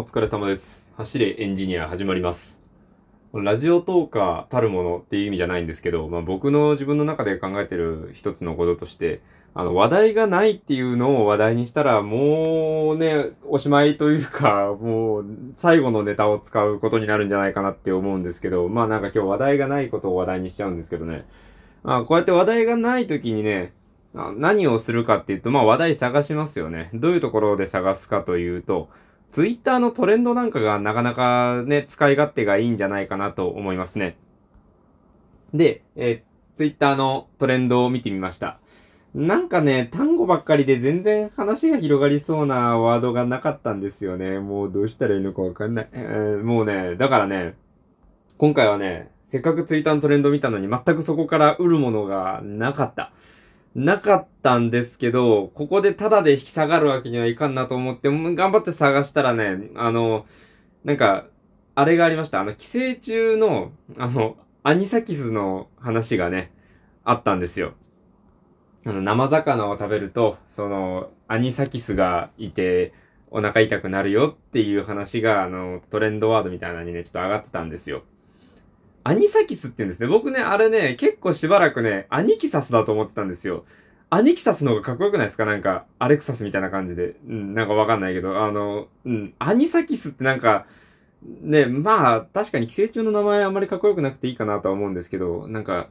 お疲れ様です。走れエンジニア始まります。ラジオトーカーたるものっていう意味じゃないんですけど、まあ、僕の自分の中で考えてる一つのこととして、あの、話題がないっていうのを話題にしたら、もうね、おしまいというか、もう、最後のネタを使うことになるんじゃないかなって思うんですけど、まあなんか今日話題がないことを話題にしちゃうんですけどね。まあこうやって話題がない時にね、何をするかっていうと、まあ話題探しますよね。どういうところで探すかというと、ツイッターのトレンドなんかがなかなかね、使い勝手がいいんじゃないかなと思いますね。で、えー、ツイッターのトレンドを見てみました。なんかね、単語ばっかりで全然話が広がりそうなワードがなかったんですよね。もうどうしたらいいのかわかんない。えーもうね、だからね、今回はね、せっかくツイッターのトレンド見たのに全くそこから売るものがなかった。なかったんですけど、ここでタダで引き下がるわけにはいかんなと思って、頑張って探したらね、あの、なんか、あれがありました。あの、寄生虫の、あの、アニサキスの話がね、あったんですよ。あの、生魚を食べると、その、アニサキスがいて、お腹痛くなるよっていう話が、あの、トレンドワードみたいなのにね、ちょっと上がってたんですよ。アニサキスって言うんですね。僕ね、あれね、結構しばらくね、アニキサスだと思ってたんですよ。アニキサスの方がかっこよくないですか？なんか、アレクサスみたいな感じで。うん、なんかわかんないけど、あの、うん、アニサキスってなんか、ね、まあ、確かに寄生虫の名前あんまりかっこよくなくていいかなとは思うんですけど、なんか、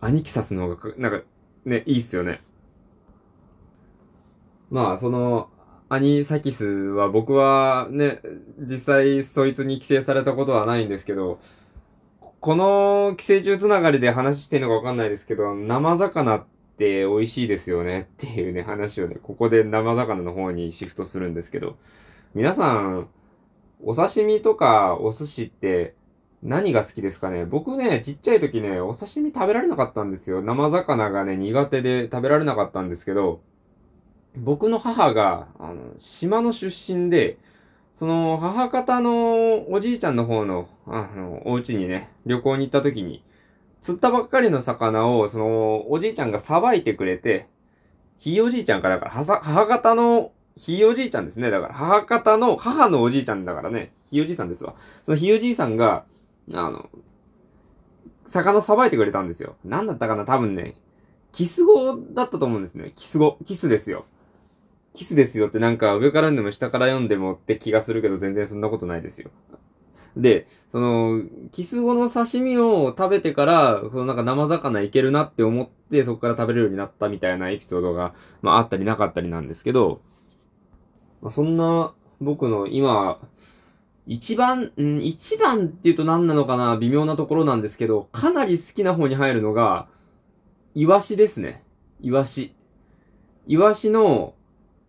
アニキサスの方が、なんか、ね、いいっすよね。まあ、その、アニサキスは僕はね、実際そいつに寄生されたことはないんですけど、この寄生虫つながりで話してんのかわかんないですけど、生魚って美味しいですよねっていうね、話をね、ここで生魚の方にシフトするんですけど、皆さん、お刺身とかお寿司って何が好きですかね？僕ね、ちっちゃい時ね、お刺身食べられなかったんですよ。生魚がね、苦手で食べられなかったんですけど、僕の母が、あの、島の出身で、その、母方のおじいちゃんの方の、あの、お家にね、旅行に行った時に、釣ったばっかりの魚を、その、おじいちゃんがさばいてくれて、ひいおじいちゃんか、だから、母方の、ひいおじいちゃんですね。だから、母方の、母のおじいちゃんだからね、ひいおじいさんですわ。そのひいおじいさんが、あの、魚さばいてくれたんですよ。なんだったかな多分ね、キス語だったと思うんですね。キス語。キスですよ。キスですよってなんか上から読んでも下から読んでもって気がするけど全然そんなことないですよ。で、その、キス後の刺身を食べてから、そのなんか生魚いけるなって思ってそこから食べれるようになったみたいなエピソードが、まああったりなかったりなんですけど、まあ、そんな僕の今、一番、ん一番って言うと何なのかな微妙なところなんですけど、かなり好きな方に入るのが、イワシですね。イワシ。イワシの、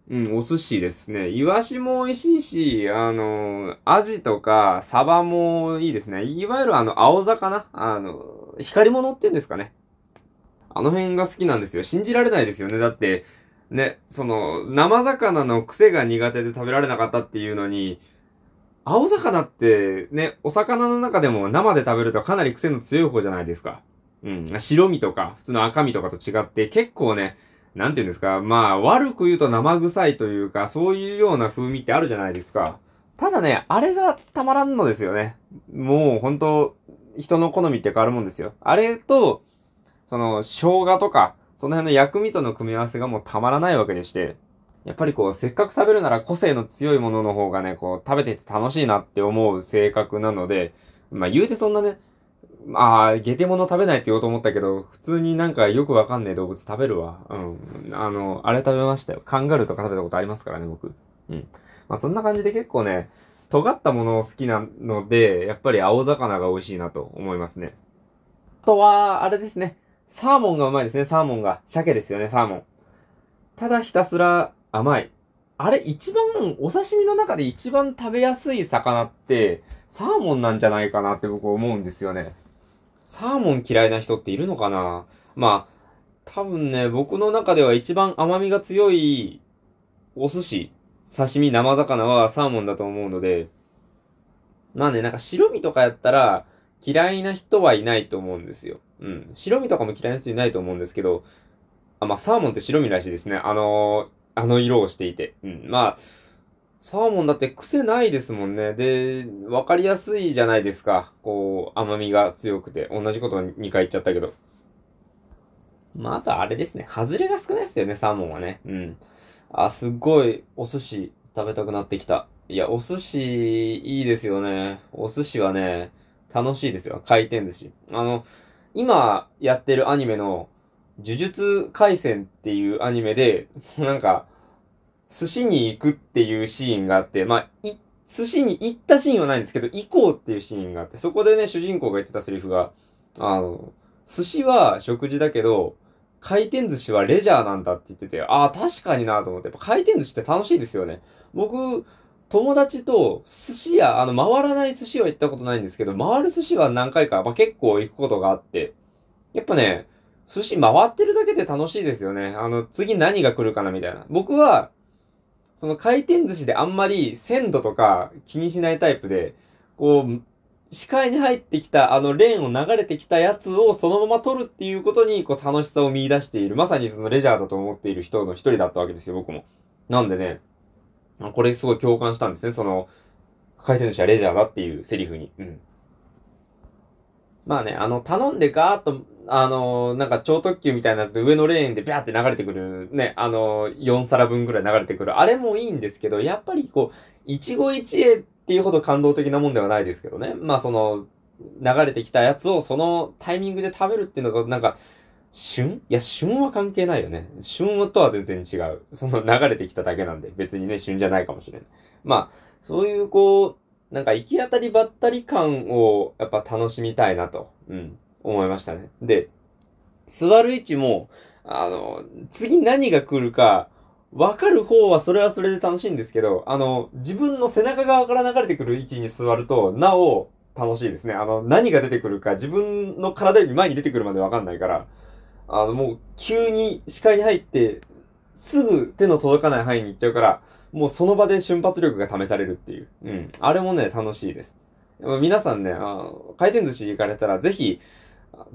うん、お寿司ですね。イワシも美味しいし、あの、アジとかサバもいいですね。いわゆるあの、青魚？あの、光り物って言うんですかね。あの辺が好きなんですよ。信じられないですよね。だって、ね、その、生魚の癖が苦手で食べられなかったっていうのに、青魚ってね、お魚の中でも生で食べるとかなり癖の強い方じゃないですか。うん、白身とか、普通の赤身とかと違って結構ね、なんていうんですか、まあ、悪く言うと生臭いというか、そういうような風味ってあるじゃないですか。ただね、あれがたまらんのですよね。もう、本当人の好みって変わるもんですよ。あれと、その、生姜とか、その辺の薬味との組み合わせがもうたまらないわけでして、やっぱりこう、せっかく食べるなら個性の強いものの方がね、こう、食べてて楽しいなって思う性格なので、まあ言うてそんなね、ああ、ゲテモノ食べないって言おうと思ったけど、普通になんかよくわかんない動物食べるわ。うん。あの、あれ食べましたよ。カンガルーとか食べたことありますからね、僕。うん。まあそんな感じで結構ね、尖ったものを好きなので、やっぱり青魚が美味しいなと思いますね。あとは、あれですね。サーモンがうまいですね、サーモンが。鮭ですよね、サーモン。ただひたすら甘い。あれ、一番、お刺身の中で一番食べやすい魚って、サーモンなんじゃないかなって僕思うんですよね。サーモン嫌いな人っているのかな？まあ、多分ね、僕の中では一番甘みが強いお寿司、刺身、生魚はサーモンだと思うので、まあね、なんか白身とかやったら嫌いな人はいないと思うんですよ。うん。白身とかも嫌いな人いないと思うんですけど、あ、まあサーモンって白身らしいですね。あのーあの色をしていて。うん。まあ、サーモンだって癖ないですもんね。で、わかりやすいじゃないですか。こう、甘みが強くて。同じことを2回言っちゃったけど。まあ、あとあれですね。外れが少ないですよね、サーモンはね。うん。あ、すっごい、お寿司食べたくなってきた。いや、お寿司、いいですよね。お寿司はね、楽しいですよ。回転寿司。あの、今やってるアニメの、呪術回戦っていうアニメで、なんか、寿司に行くっていうシーンがあって、まあ、い、寿司に行ったシーンはないんですけど、行こうっていうシーンがあって、そこでね、主人公が言ってたセリフが、あの、寿司は食事だけど、回転寿司はレジャーなんだって言ってて、ああ、確かになと思って、やっぱ回転寿司って楽しいですよね。僕、友達と寿司屋、あの、回らない寿司は行ったことないんですけど、回る寿司は何回か、まあ、結構行くことがあって、やっぱね、寿司回ってるだけで楽しいですよね。あの、次何が来るかなみたいな。僕は、その回転寿司であんまり鮮度とか気にしないタイプで、こう、視界に入ってきた、あのレーンを流れてきたやつをそのまま取るっていうことに、こう楽しさを見出している。まさにそのレジャーだと思っている人の一人だったわけですよ、僕も。なんでね、これすごい共感したんですね、その、回転寿司はレジャーだっていうセリフに。うん。まあね、あの、頼んでガーッと、あの、なんか超特急みたいなやつで上のレーンでビャーって流れてくる、ね、あの、4皿分ぐらい流れてくる。あれもいいんですけど、やっぱりこう、一期一会っていうほど感動的なもんではないですけどね。まあその、流れてきたやつをそのタイミングで食べるっていうのが、なんか、旬？いや、旬は関係ないよね。旬とは全然違う。その流れてきただけなんで、別にね、旬じゃないかもしれない。まあ、そういうこう、なんか行き当たりばったり感をやっぱ楽しみたいなと、うん、思いましたね。で、座る位置も、あの、次何が来るか、わかる方はそれはそれで楽しいんですけど、あの、自分の背中側から流れてくる位置に座ると、なお楽しいですね。あの、何が出てくるか自分の体より前に出てくるまでわかんないから、あの、もう急に視界に入って、すぐ手の届かない範囲に行っちゃうから、もうその場で瞬発力が試されるっていう。うん。あれもね、楽しいです。皆さんね、あ回転寿司行かれたらぜひ、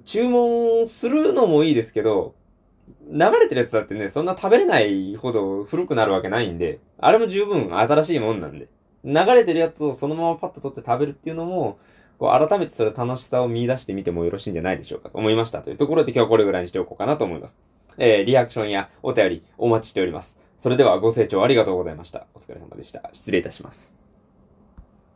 注文するのもいいですけど、流れてるやつだってね、そんな食べれないほど古くなるわけないんで、あれも十分新しいもんなんで、流れてるやつをそのままパッと取って食べるっていうのも、こう改めてそれ楽しさを見出してみてもよろしいんじゃないでしょうかと思いました。というところで今日はこれぐらいにしておこうかなと思います。えー、リアクションやお便りお待ちしております。それではご清聴ありがとうございました。お疲れ様でした。失礼いたします。